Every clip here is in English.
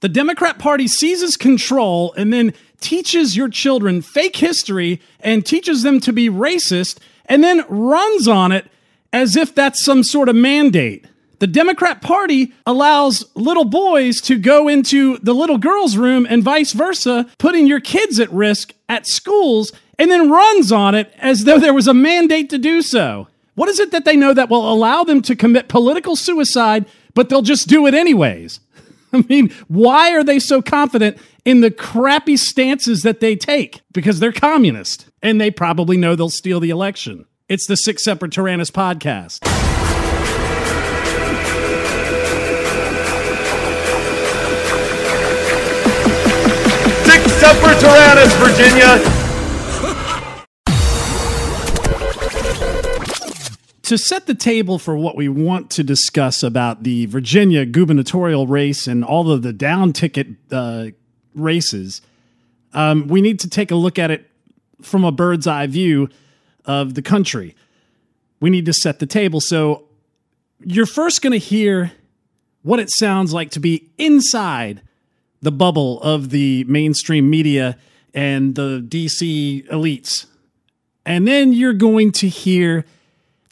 The Democrat Party seizes control and then teaches your children fake history and teaches them to be racist and then runs on it as if that's some sort of mandate. The Democrat Party allows little boys to go into the little girls' room and vice versa, putting your kids at risk at schools, and then runs on it as though there was a mandate to do so. What is it that they know that will allow them to commit political suicide, but they'll just do it anyways? I mean, why are they so confident in the crappy stances that they take? Because they're communist and they probably know they'll steal the election. It's the Sic Semper Tyrannis podcast. Semper Tyrannis, Virginia. To set the table for what we want to discuss about the Virginia gubernatorial race and all of the down ticket uh, races, um, we need to take a look at it from a bird's eye view of the country. We need to set the table. So you're first going to hear what it sounds like to be inside the bubble of the mainstream media and the DC elites. And then you're going to hear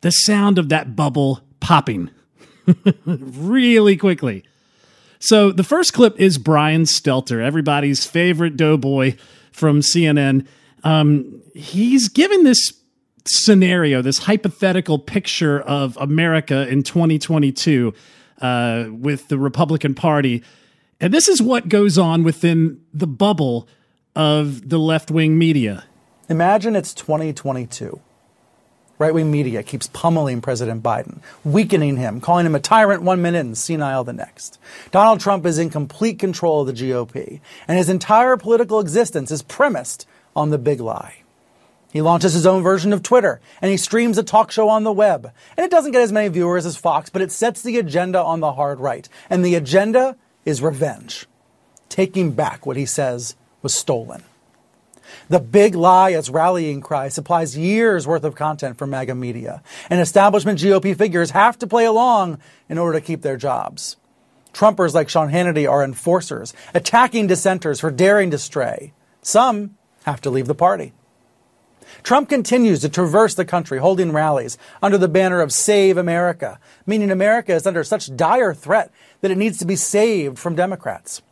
the sound of that bubble popping really quickly. So the first clip is Brian Stelter, everybody's favorite doughboy from CNN. Um, he's given this scenario, this hypothetical picture of America in 2022 uh, with the Republican Party and this is what goes on within the bubble of the left wing media. Imagine it's 2022. Right wing media keeps pummeling President Biden, weakening him, calling him a tyrant one minute and senile the next. Donald Trump is in complete control of the GOP, and his entire political existence is premised on the big lie. He launches his own version of Twitter, and he streams a talk show on the web. And it doesn't get as many viewers as Fox, but it sets the agenda on the hard right. And the agenda is revenge, taking back what he says was stolen. The big lie as rallying cry supplies years worth of content for MAGA media, and establishment GOP figures have to play along in order to keep their jobs. Trumpers like Sean Hannity are enforcers, attacking dissenters for daring to stray. Some have to leave the party. Trump continues to traverse the country holding rallies under the banner of Save America, meaning America is under such dire threat that it needs to be saved from Democrats.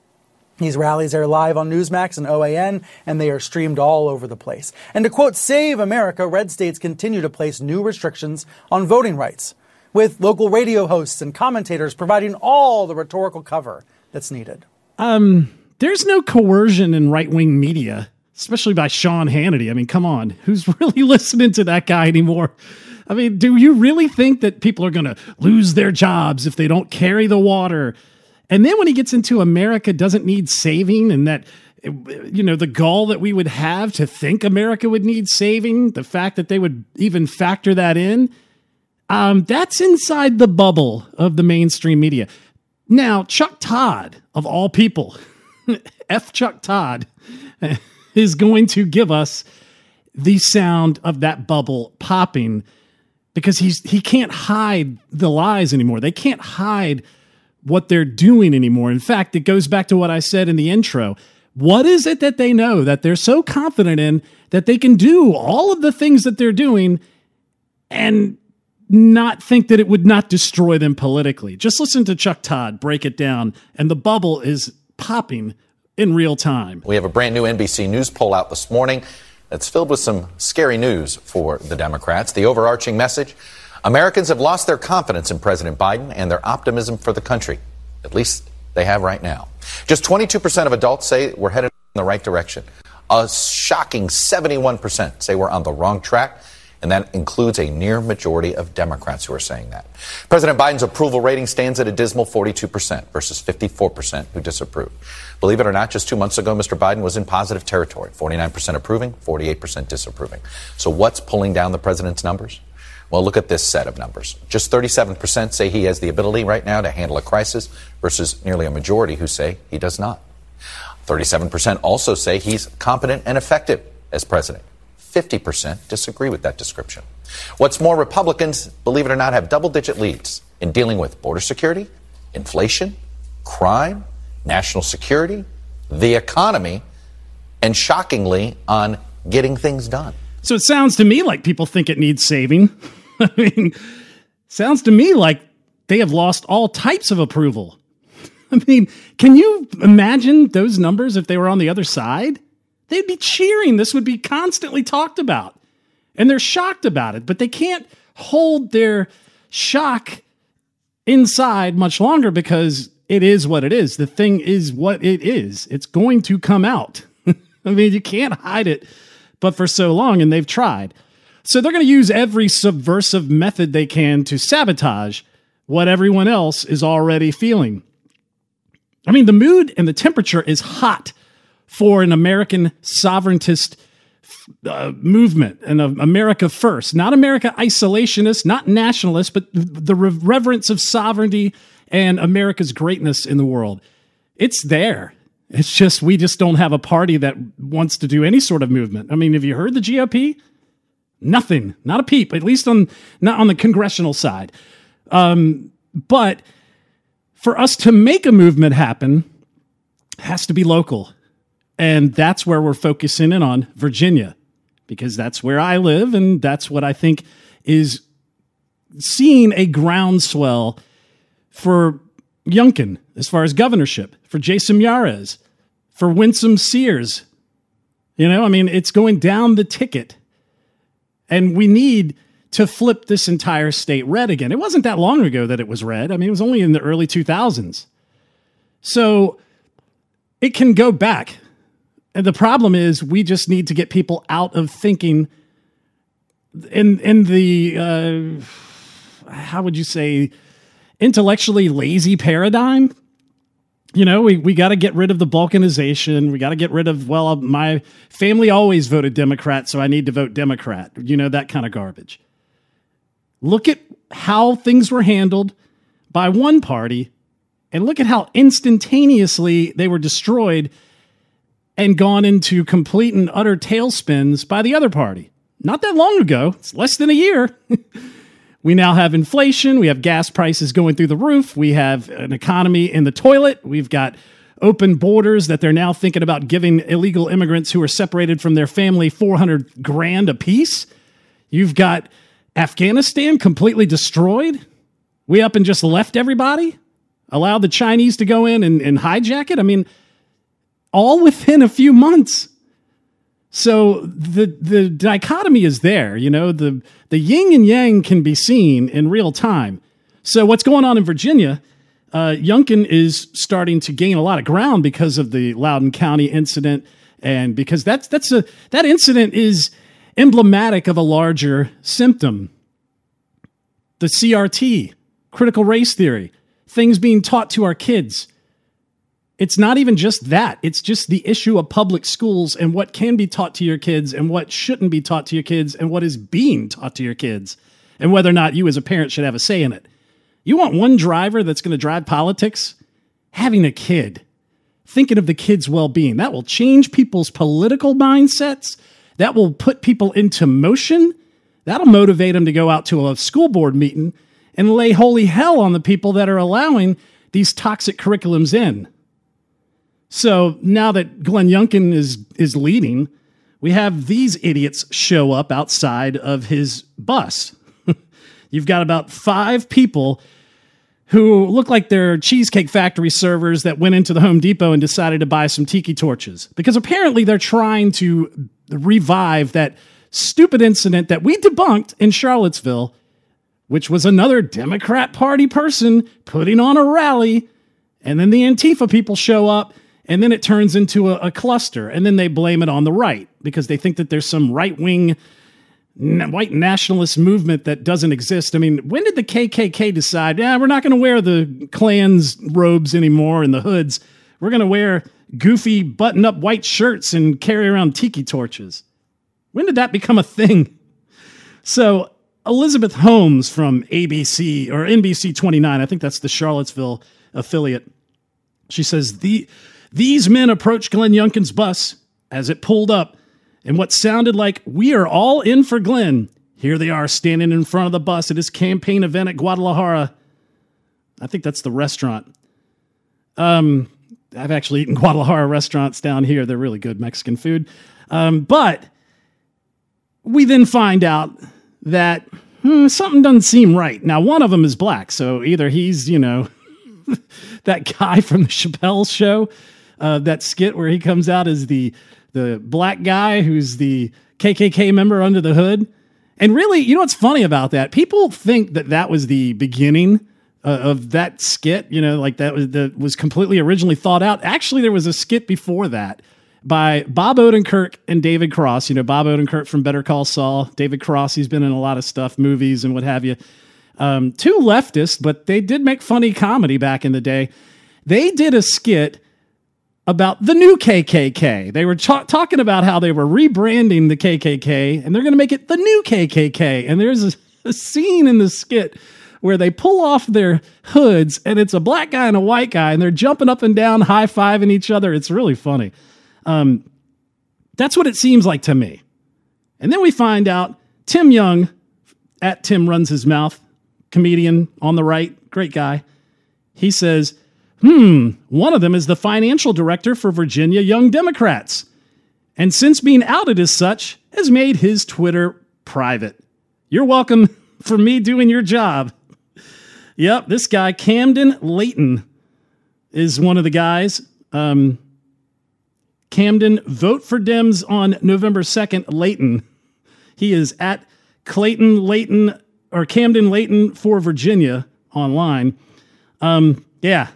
These rallies are live on Newsmax and OAN, and they are streamed all over the place. And to quote Save America, red states continue to place new restrictions on voting rights, with local radio hosts and commentators providing all the rhetorical cover that's needed. Um, there's no coercion in right wing media, especially by Sean Hannity. I mean, come on, who's really listening to that guy anymore? I mean, do you really think that people are going to lose their jobs if they don't carry the water? And then when he gets into America doesn't need saving and that you know the gall that we would have to think America would need saving, the fact that they would even factor that in, um, that's inside the bubble of the mainstream media. Now, Chuck Todd, of all people, F. Chuck Todd, is going to give us the sound of that bubble popping because he's he can't hide the lies anymore. They can't hide what they're doing anymore. In fact, it goes back to what I said in the intro. What is it that they know that they're so confident in that they can do all of the things that they're doing and not think that it would not destroy them politically? Just listen to Chuck Todd break it down, and the bubble is popping in real time. We have a brand new NBC News poll out this morning that's filled with some scary news for the Democrats. The overarching message Americans have lost their confidence in President Biden and their optimism for the country. At least they have right now. Just 22% of adults say we're headed in the right direction. A shocking 71% say we're on the wrong track. And that includes a near majority of Democrats who are saying that. President Biden's approval rating stands at a dismal 42% versus 54% who disapprove. Believe it or not, just two months ago, Mr. Biden was in positive territory 49% approving, 48% disapproving. So, what's pulling down the president's numbers? Well, look at this set of numbers. Just 37% say he has the ability right now to handle a crisis versus nearly a majority who say he does not. 37% also say he's competent and effective as president. 50% disagree with that description. What's more, Republicans, believe it or not, have double digit leads in dealing with border security, inflation, crime, national security, the economy, and shockingly, on getting things done. So it sounds to me like people think it needs saving. I mean, sounds to me like they have lost all types of approval. I mean, can you imagine those numbers if they were on the other side? They'd be cheering. This would be constantly talked about. And they're shocked about it, but they can't hold their shock inside much longer because it is what it is. The thing is what it is. It's going to come out. I mean, you can't hide it but for so long, and they've tried. So they're going to use every subversive method they can to sabotage what everyone else is already feeling. I mean, the mood and the temperature is hot for an American sovereigntist uh, movement and uh, America first, not America isolationist, not nationalist, but the reverence of sovereignty and America's greatness in the world. It's there. It's just we just don't have a party that wants to do any sort of movement. I mean, have you heard the GOP? Nothing, not a peep. At least on not on the congressional side. Um, but for us to make a movement happen, has to be local, and that's where we're focusing in on Virginia, because that's where I live, and that's what I think is seeing a groundswell for Youngkin as far as governorship, for Jason Miyares, for Winsome Sears. You know, I mean, it's going down the ticket. And we need to flip this entire state red again. It wasn't that long ago that it was red. I mean, it was only in the early 2000s. So it can go back. And the problem is we just need to get people out of thinking in in the uh, how would you say intellectually lazy paradigm. You know, we, we got to get rid of the balkanization. We got to get rid of, well, uh, my family always voted Democrat, so I need to vote Democrat. You know, that kind of garbage. Look at how things were handled by one party and look at how instantaneously they were destroyed and gone into complete and utter tailspins by the other party. Not that long ago, it's less than a year. We now have inflation. We have gas prices going through the roof. We have an economy in the toilet. We've got open borders that they're now thinking about giving illegal immigrants who are separated from their family 400 grand a piece. You've got Afghanistan completely destroyed. We up and just left everybody, allowed the Chinese to go in and, and hijack it. I mean, all within a few months. So the the dichotomy is there, you know, the the yin and yang can be seen in real time. So what's going on in Virginia? Uh, is starting to gain a lot of ground because of the Loudoun County incident, and because that's that's a that incident is emblematic of a larger symptom. The CRT, critical race theory, things being taught to our kids it's not even just that. It's just the issue of public schools and what can be taught to your kids and what shouldn't be taught to your kids and what is being taught to your kids and whether or not you as a parent should have a say in it. You want one driver that's going to drive politics? Having a kid, thinking of the kid's well being. That will change people's political mindsets. That will put people into motion. That'll motivate them to go out to a school board meeting and lay holy hell on the people that are allowing these toxic curriculums in. So now that Glenn Youngkin is is leading, we have these idiots show up outside of his bus. You've got about five people who look like they're Cheesecake Factory servers that went into the Home Depot and decided to buy some tiki torches because apparently they're trying to revive that stupid incident that we debunked in Charlottesville, which was another Democrat Party person putting on a rally. And then the Antifa people show up and then it turns into a, a cluster, and then they blame it on the right because they think that there's some right wing white nationalist movement that doesn't exist. I mean, when did the KKK decide, yeah, we're not going to wear the Klan's robes anymore and the hoods? We're going to wear goofy button up white shirts and carry around tiki torches. When did that become a thing? So, Elizabeth Holmes from ABC or NBC 29, I think that's the Charlottesville affiliate. She says the these men approached Glenn Youngkin's bus as it pulled up, and what sounded like, We are all in for Glenn. Here they are standing in front of the bus at his campaign event at Guadalajara. I think that's the restaurant. Um, I've actually eaten Guadalajara restaurants down here. They're really good Mexican food. Um, but we then find out that hmm, something doesn't seem right. Now, one of them is black, so either he's, you know, that guy from the Chappelle show, uh, that skit where he comes out as the the black guy who's the KKK member under the hood. And really, you know what's funny about that? People think that that was the beginning uh, of that skit. You know, like that was that was completely originally thought out. Actually, there was a skit before that by Bob Odenkirk and David Cross. You know, Bob Odenkirk from Better Call Saul. David Cross, he's been in a lot of stuff, movies and what have you. Um, two leftists, but they did make funny comedy back in the day. They did a skit about the new KKK. They were talking about how they were rebranding the KKK and they're going to make it the new KKK. And there's a, a scene in the skit where they pull off their hoods and it's a black guy and a white guy and they're jumping up and down, high fiving each other. It's really funny. Um, that's what it seems like to me. And then we find out Tim Young at Tim Runs His Mouth, comedian on the right, great guy. He says, Hmm, one of them is the financial director for Virginia Young Democrats. And since being outed as such, has made his Twitter private. You're welcome for me doing your job. Yep, this guy, Camden Layton, is one of the guys. Um, Camden, vote for Dems on November 2nd, Layton. He is at Clayton Layton or Camden Layton for Virginia online. Um, yeah,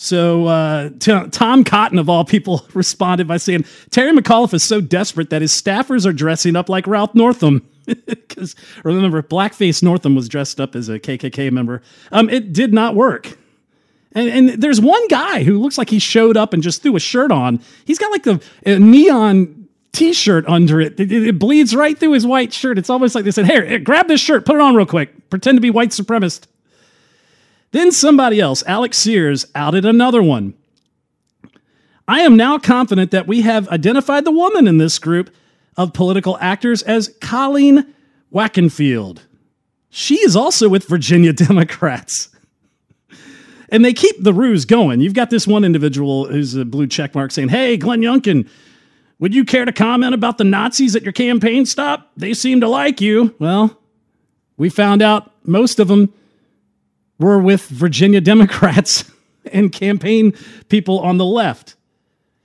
so uh, t- Tom Cotton, of all people, responded by saying Terry McAuliffe is so desperate that his staffers are dressing up like Ralph Northam. Because remember, Blackface Northam was dressed up as a KKK member. Um, it did not work. And, and, there's one guy who looks like he showed up and just threw a shirt on. He's got like the neon T-shirt under it. It, it. it, bleeds right through his white shirt. It's almost like they said, "Hey, grab this shirt, put it on real quick, pretend to be white supremacist." Then somebody else, Alex Sears, outed another one. I am now confident that we have identified the woman in this group of political actors as Colleen Wackenfield. She is also with Virginia Democrats. and they keep the ruse going. You've got this one individual who's a blue check mark saying, Hey, Glenn Youngkin, would you care to comment about the Nazis at your campaign stop? They seem to like you. Well, we found out most of them were with Virginia Democrats and campaign people on the left.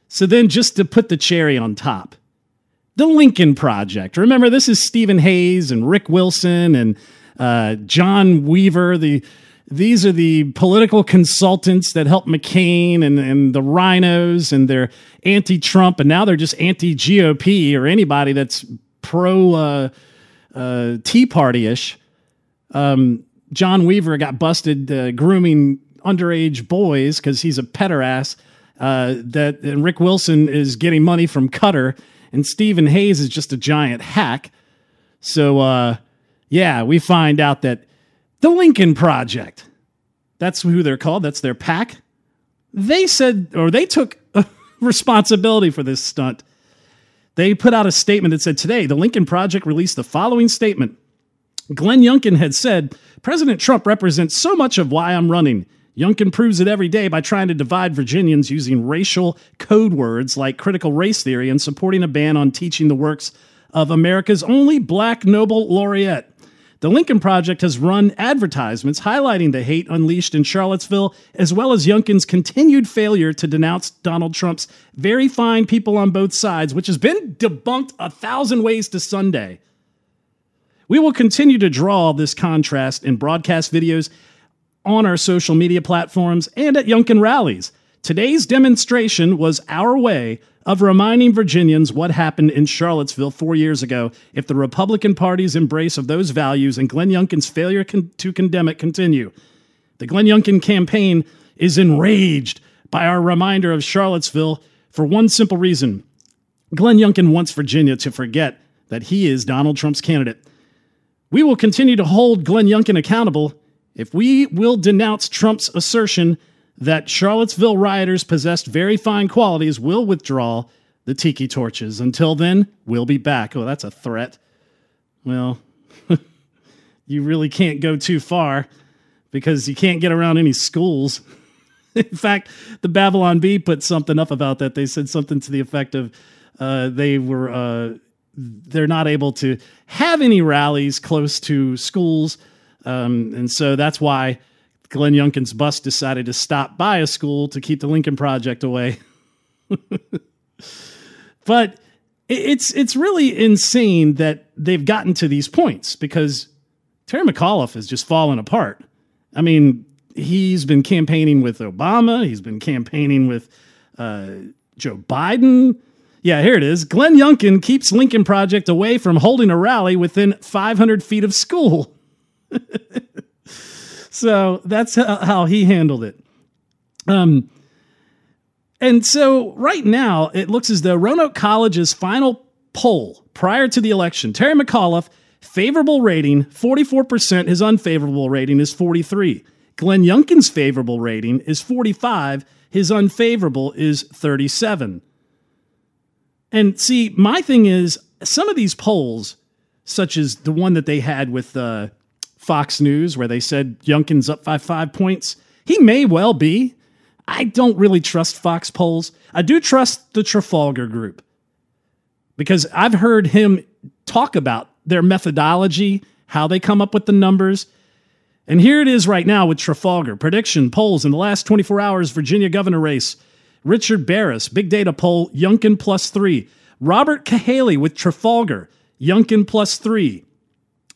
So then, just to put the cherry on top, the Lincoln Project. Remember, this is Stephen Hayes and Rick Wilson and uh, John Weaver. The these are the political consultants that help McCain and, and the rhinos and they're anti-Trump, and now they're just anti-GOP or anybody that's pro uh, uh, Tea Party ish. Um, John Weaver got busted uh, grooming underage boys because he's a pederass. Uh, that and Rick Wilson is getting money from Qatar, and Stephen Hayes is just a giant hack. So, uh, yeah, we find out that the Lincoln Project, that's who they're called, that's their PAC. They said, or they took responsibility for this stunt. They put out a statement that said, Today, the Lincoln Project released the following statement Glenn Youngkin had said, President Trump represents so much of why I'm running. Youngkin proves it every day by trying to divide Virginians using racial code words like critical race theory and supporting a ban on teaching the works of America's only black Nobel laureate. The Lincoln Project has run advertisements highlighting the hate unleashed in Charlottesville, as well as Youngkin's continued failure to denounce Donald Trump's very fine people on both sides, which has been debunked a thousand ways to Sunday. We will continue to draw this contrast in broadcast videos on our social media platforms and at Youngkin rallies. Today's demonstration was our way of reminding Virginians what happened in Charlottesville four years ago if the Republican Party's embrace of those values and Glenn Youngkin's failure con- to condemn it continue. The Glenn Youngkin campaign is enraged by our reminder of Charlottesville for one simple reason. Glenn Youngkin wants Virginia to forget that he is Donald Trump's candidate. We will continue to hold Glenn Youngkin accountable if we will denounce Trump's assertion that Charlottesville rioters possessed very fine qualities, we'll withdraw the tiki torches. Until then, we'll be back. Oh, that's a threat. Well, you really can't go too far because you can't get around any schools. In fact, the Babylon Bee put something up about that. They said something to the effect of uh, they were uh, they're not able to have any rallies close to schools, um, and so that's why Glenn Youngkin's bus decided to stop by a school to keep the Lincoln Project away. but it's it's really insane that they've gotten to these points because Terry McAuliffe has just fallen apart. I mean, he's been campaigning with Obama. He's been campaigning with uh, Joe Biden. Yeah, here it is. Glenn Youngkin keeps Lincoln Project away from holding a rally within 500 feet of school. so that's how he handled it. Um, and so right now, it looks as though Roanoke College's final poll prior to the election, Terry McAuliffe, favorable rating 44%, his unfavorable rating is 43. Glenn Youngkin's favorable rating is 45, his unfavorable is 37. And see, my thing is some of these polls, such as the one that they had with uh, Fox News, where they said Youngkin's up by five points, he may well be. I don't really trust Fox polls. I do trust the Trafalgar group because I've heard him talk about their methodology, how they come up with the numbers. And here it is right now with Trafalgar. Prediction polls in the last 24 hours, Virginia governor race. Richard Baris, big data poll, Youngkin plus three. Robert Cahaly with Trafalgar, Youngkin plus three.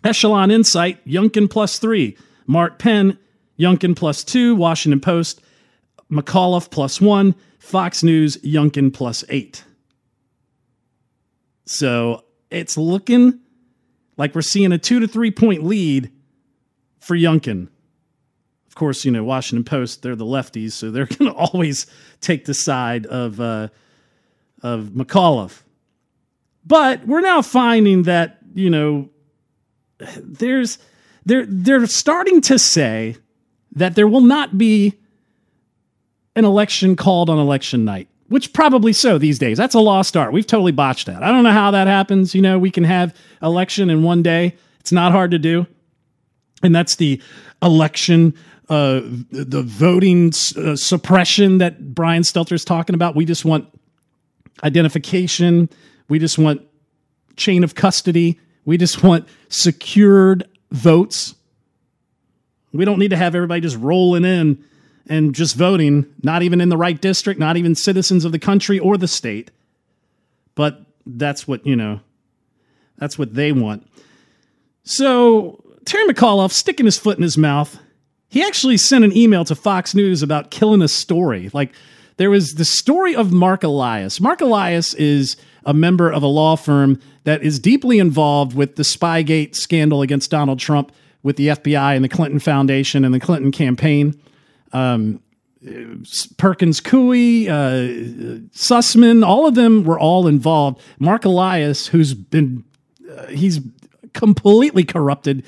Echelon Insight, Youngkin plus three. Mark Penn, Youngkin plus two. Washington Post, McAuliffe plus one, Fox News, Youngkin plus eight. So it's looking like we're seeing a two to three point lead for Youngkin. Course, you know, Washington Post, they're the lefties, so they're going to always take the side of, uh, of McAuliffe. But we're now finding that, you know, there's they're they're starting to say that there will not be an election called on election night, which probably so these days. That's a lost art. We've totally botched that. I don't know how that happens. You know, we can have election in one day. It's not hard to do. And that's the election, uh, the voting uh, suppression that Brian Stelter is talking about. We just want identification. We just want chain of custody. We just want secured votes. We don't need to have everybody just rolling in and just voting, not even in the right district, not even citizens of the country or the state. But that's what, you know, that's what they want. So Terry McAuliffe sticking his foot in his mouth. He actually sent an email to Fox News about killing a story. Like there was the story of Mark Elias. Mark Elias is a member of a law firm that is deeply involved with the Spygate scandal against Donald Trump with the FBI and the Clinton Foundation and the Clinton campaign um, Perkins Coie, uh, Sussmann, all of them were all involved. Mark Elias, who's been, uh, he's completely corrupted.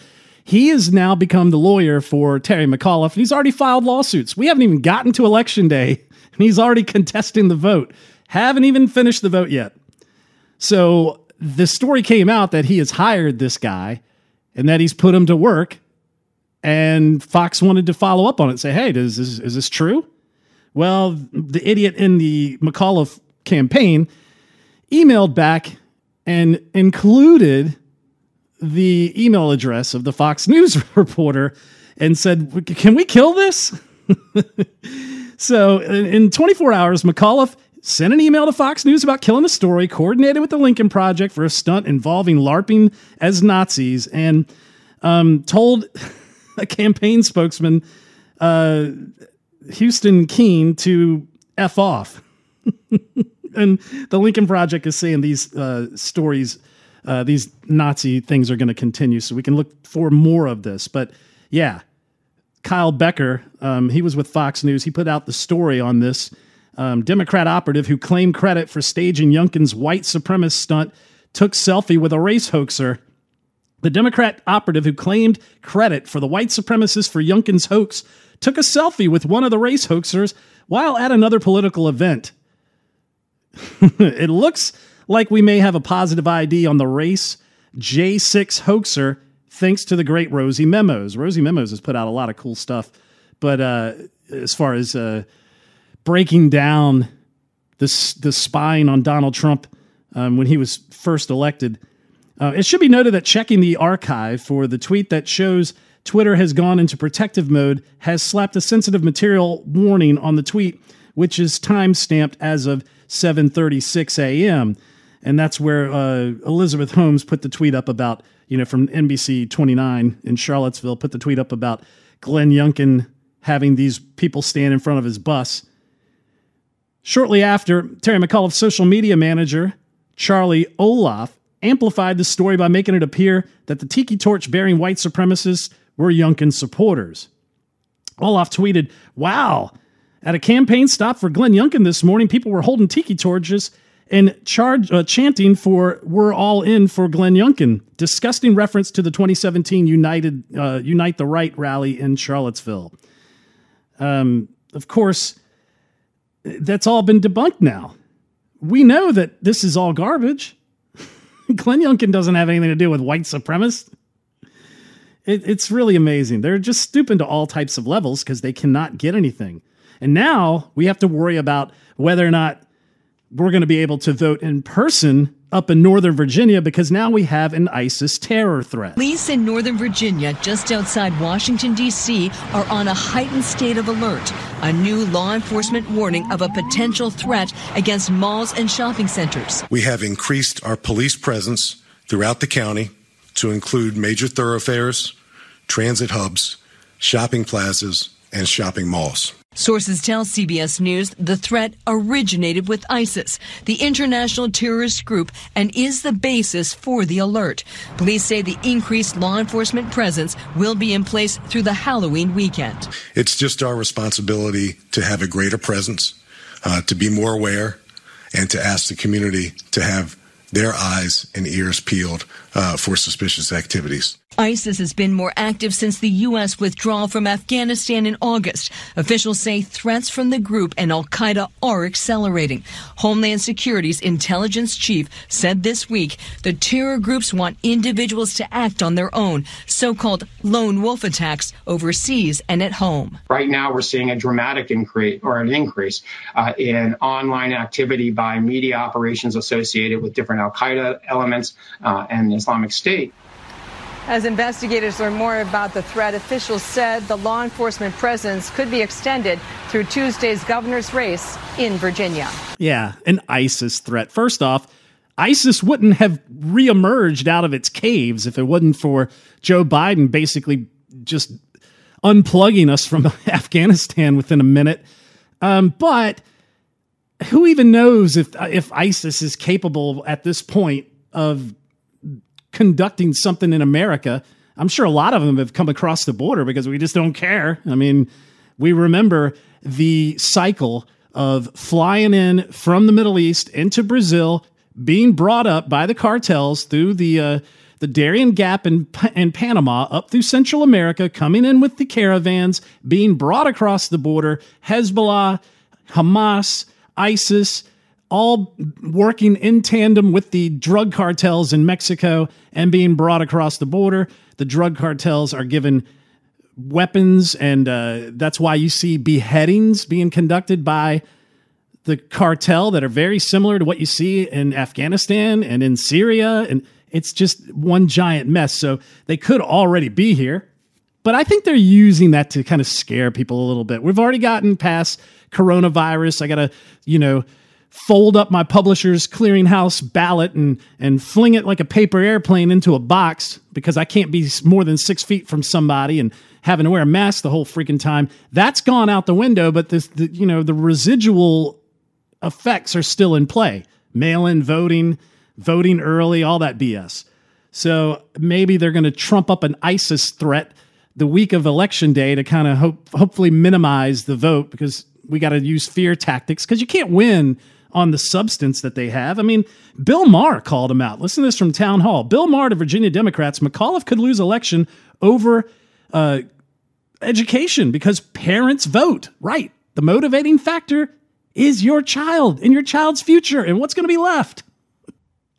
He has now become the lawyer for Terry McAuliffe, and he's already filed lawsuits. We haven't even gotten to election day, and he's already contesting the vote. Haven't even finished the vote yet. So the story came out that he has hired this guy and that he's put him to work and Fox wanted to follow up on it say, hey, is this, is this true? Well, the idiot in the McAuliffe campaign emailed back and included the email address of the Fox News reporter and said, Can we kill this? so, in 24 hours, McAuliffe sent an email to Fox News about killing the story, coordinated with the Lincoln Project for a stunt involving LARPing as Nazis, and um, told a campaign spokesman, uh, Houston Keene, to F off. and the Lincoln Project is saying these uh, stories, uh, these Nazi things are going to continue. So we can look for more of this. But yeah, Kyle Becker, um, he was with Fox News. He put out the story on this um, Democrat operative who claimed credit for staging Youngkin's white supremacist stunt took selfie with a race hoaxer the Democrat operative who claimed credit for the white supremacist for Youngkin's hoax took a selfie with one of the race hoaxers while at another political event. it looks like we may have a positive ID on the race J6 hoaxer thanks to the great Rosie Memos. Rosie Memos has put out a lot of cool stuff but uh, as far as uh, breaking down the the spine on Donald Trump um, when he was first elected, uh, it should be noted that checking the archive for the tweet that shows Twitter has gone into protective mode has slapped a sensitive material warning on the tweet, which is time stamped as of 7:36 a.m. And that's where uh, Elizabeth Holmes put the tweet up about, you know, from NBC 29 in Charlottesville, put the tweet up about Glenn Youngkin having these people stand in front of his bus. Shortly after, Terry McAuliffe's social media manager, Charlie Olaf, amplified the story by making it appear that the tiki torch bearing white supremacists were Youngkin supporters. Olaf tweeted, Wow, at a campaign stop for Glenn Youngkin this morning, people were holding tiki torches and charge, uh, chanting for "We're all in for Glenn Youngkin." Disgusting reference to the 2017 United uh, Unite the Right rally in Charlottesville. Um, of course, that's all been debunked now. We know that this is all garbage. Glenn Youngkin doesn't have anything to do with white supremacists. It, it's really amazing. They're just stooping to all types of levels because they cannot get anything. And now we have to worry about whether or not we're going to be able to vote in person up in Northern Virginia because now we have an ISIS terror threat. Police in Northern Virginia, just outside Washington, D.C., are on a heightened state of alert. A new law enforcement warning of a potential threat against malls and shopping centers. We have increased our police presence throughout the county to include major thoroughfares, transit hubs, shopping plazas, and shopping malls. Sources tell CBS News the threat originated with ISIS, the international terrorist group, and is the basis for the alert. Police say the increased law enforcement presence will be in place through the Halloween weekend. It's just our responsibility to have a greater presence, uh, to be more aware, and to ask the community to have their eyes and ears peeled uh, for suspicious activities. ISIS has been more active since the U.S. withdrawal from Afghanistan in August. Officials say threats from the group and Al Qaeda are accelerating. Homeland Security's intelligence chief said this week the terror groups want individuals to act on their own, so called lone wolf attacks overseas and at home. Right now, we're seeing a dramatic increase or an increase uh, in online activity by media operations associated with different Al Qaeda elements uh, and the Islamic State. As investigators learn more about the threat, officials said the law enforcement presence could be extended through Tuesday's governor's race in Virginia. Yeah, an ISIS threat. First off, ISIS wouldn't have reemerged out of its caves if it wasn't for Joe Biden basically just unplugging us from Afghanistan within a minute. Um, but who even knows if if ISIS is capable at this point of conducting something in America. I'm sure a lot of them have come across the border because we just don't care. I mean, we remember the cycle of flying in from the Middle East into Brazil, being brought up by the cartels through the uh, the Darien Gap in, in Panama up through Central America, coming in with the caravans, being brought across the border. Hezbollah, Hamas, ISIS, all working in tandem with the drug cartels in Mexico and being brought across the border. The drug cartels are given weapons, and uh, that's why you see beheadings being conducted by the cartel that are very similar to what you see in Afghanistan and in Syria. And it's just one giant mess. So they could already be here. But I think they're using that to kind of scare people a little bit. We've already gotten past coronavirus. I got to, you know, fold up my publisher's clearinghouse ballot and and fling it like a paper airplane into a box because I can't be more than six feet from somebody and having to wear a mask the whole freaking time. That's gone out the window, but this the, you know the residual effects are still in play. Mail-in voting, voting early, all that BS. So maybe they're going to trump up an ISIS threat the week of election day to kind of hope, hopefully minimize the vote because we got to use fear tactics because you can't win on the substance that they have. I mean, Bill Maher called him out. Listen to this from Town Hall. Bill Maher to Virginia Democrats. McAuliffe could lose election over uh, education because parents vote. Right. The motivating factor is your child and your child's future and what's going to be left.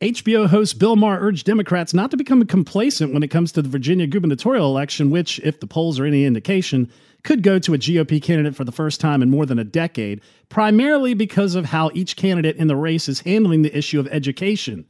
HBO host Bill Maher urged Democrats not to become complacent when it comes to the Virginia gubernatorial election, which, if the polls are any indication, could go to a GOP candidate for the first time in more than a decade, primarily because of how each candidate in the race is handling the issue of education.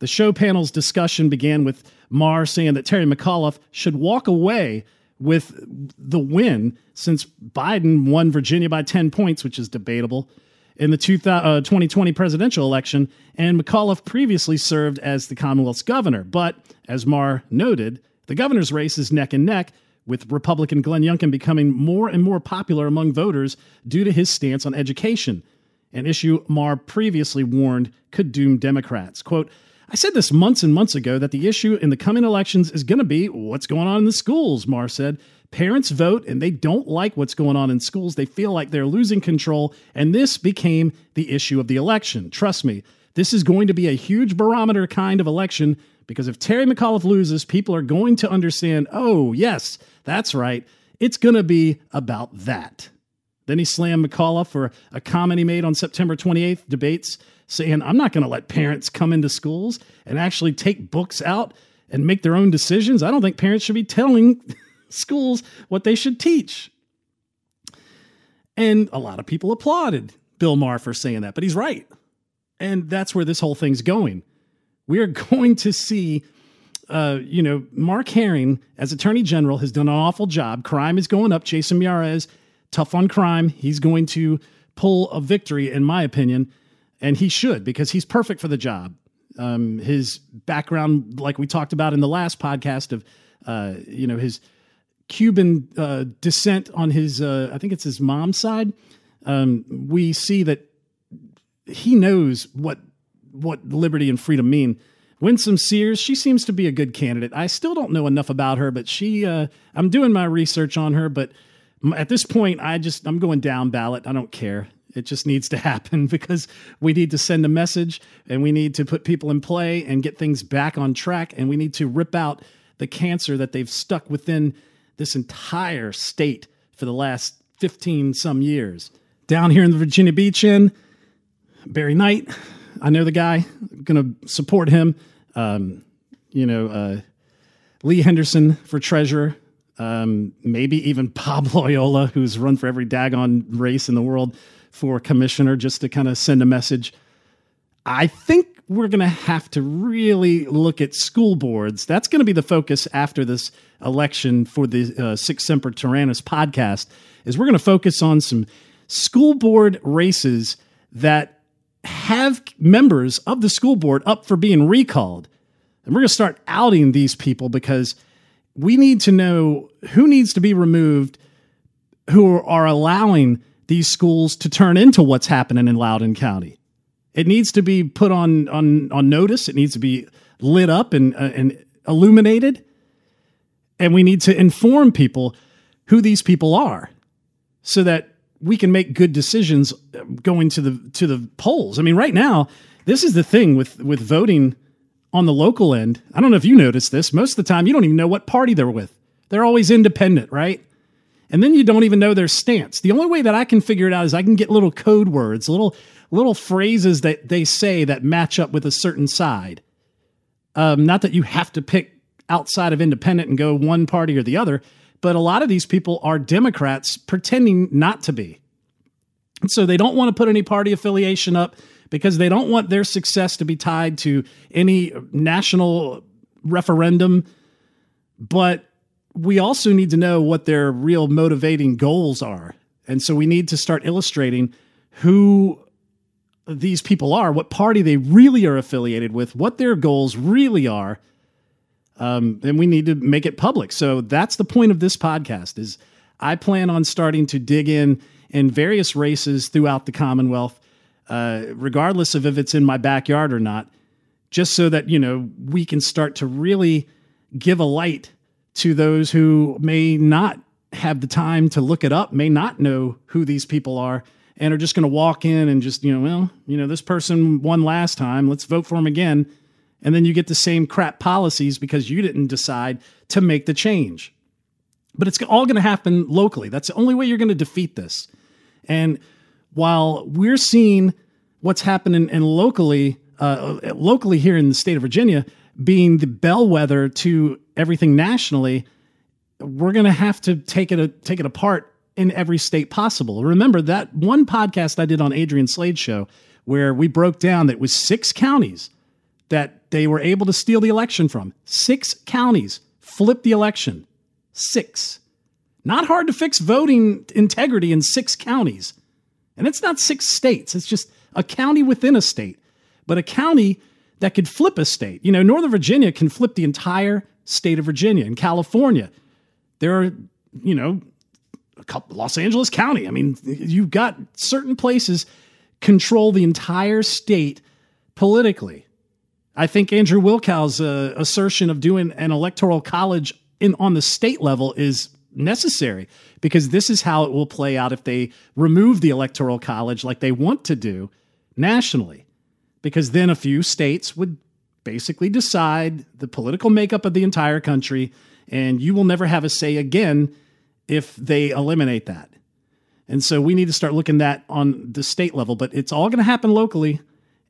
The show panel's discussion began with Maher saying that Terry McAuliffe should walk away with the win since Biden won Virginia by 10 points, which is debatable in the 2020 uh, presidential election, and McAuliffe previously served as the Commonwealth's governor. But as Maher noted, the governor's race is neck and neck, with Republican Glenn Youngkin becoming more and more popular among voters due to his stance on education, an issue Maher previously warned could doom Democrats. Quote, I said this months and months ago that the issue in the coming elections is going to be what's going on in the schools, Maher said. Parents vote and they don't like what's going on in schools. They feel like they're losing control. And this became the issue of the election. Trust me, this is going to be a huge barometer kind of election because if Terry McAuliffe loses, people are going to understand oh, yes, that's right. It's going to be about that. Then he slammed McAuliffe for a comment he made on September 28th debates, saying, I'm not going to let parents come into schools and actually take books out and make their own decisions. I don't think parents should be telling schools what they should teach. And a lot of people applauded Bill Maher for saying that, but he's right. And that's where this whole thing's going. We are going to see, uh, you know, Mark Herring as Attorney General has done an awful job. Crime is going up. Jason Miyares, tough on crime. He's going to pull a victory, in my opinion, and he should because he's perfect for the job. Um, his background, like we talked about in the last podcast, of uh, you know his Cuban uh, descent on his, uh, I think it's his mom's side, um, we see that he knows what what liberty and freedom mean. Winsome Sears, she seems to be a good candidate. I still don't know enough about her, but she, uh, I'm doing my research on her. But at this point, I just, I'm going down ballot. I don't care. It just needs to happen because we need to send a message and we need to put people in play and get things back on track. And we need to rip out the cancer that they've stuck within this entire state for the last 15 some years. Down here in the Virginia Beach Inn, Barry Knight, I know the guy, I'm going to support him. Um, you know, uh, Lee Henderson for treasurer, um, maybe even Bob Loyola, who's run for every daggone race in the world for commissioner, just to kind of send a message. I think we're going to have to really look at school boards. That's going to be the focus after this election for the uh, Sic Semper Tyrannis podcast. Is we're going to focus on some school board races that have members of the school board up for being recalled, and we're going to start outing these people because we need to know who needs to be removed, who are allowing these schools to turn into what's happening in Loudoun County. It needs to be put on on on notice. It needs to be lit up and uh, and illuminated, and we need to inform people who these people are, so that we can make good decisions going to the to the polls. I mean, right now, this is the thing with with voting on the local end. I don't know if you noticed this. Most of the time, you don't even know what party they're with. They're always independent, right? And then you don't even know their stance. The only way that I can figure it out is I can get little code words, little little phrases that they say that match up with a certain side. Um, not that you have to pick outside of independent and go one party or the other, but a lot of these people are Democrats pretending not to be. And so they don't want to put any party affiliation up because they don't want their success to be tied to any national referendum. But we also need to know what their real motivating goals are. And so we need to start illustrating who these people are, what party they really are affiliated with, what their goals really are. Um, and we need to make it public. So that's the point of this podcast is I plan on starting to dig in in various races throughout the Commonwealth, uh, regardless of if it's in my backyard or not, just so that, you know, we can start to really give a light to those who may not have the time to look it up, may not know who these people are and are just going to walk in and just, you know, well, you know, this person won last time. Let's vote for him again. And then you get the same crap policies because you didn't decide to make the change. But it's all going to happen locally. That's the only way you're going to defeat this. And while we're seeing what's happening and locally uh, locally here in the state of Virginia, being the bellwether to everything nationally, we're going to have to take it take it apart in every state possible. Remember that one podcast I did on Adrian Slade's show where we broke down that was six counties that they were able to steal the election from. Six counties flipped the election. Six. Not hard to fix voting integrity in six counties. And it's not six states, it's just a county within a state, but a county that could flip a state. You know, Northern Virginia can flip the entire state of Virginia. In California, there are, you know, Los Angeles County. I mean, you've got certain places control the entire state politically. I think Andrew Wilkow's uh, assertion of doing an electoral college in on the state level is necessary because this is how it will play out if they remove the electoral college like they want to do nationally because then a few states would basically decide the political makeup of the entire country and you will never have a say again if they eliminate that. And so we need to start looking that on the state level, but it's all going to happen locally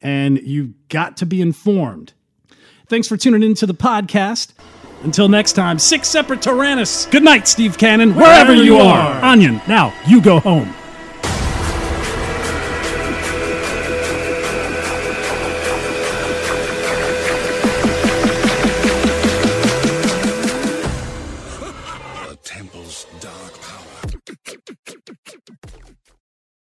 and you've got to be informed. Thanks for tuning into the podcast. Until next time, Sic Semper Tyrannis. Good night, Steve Cannon, wherever, wherever you, are. are. Onion, now you go home.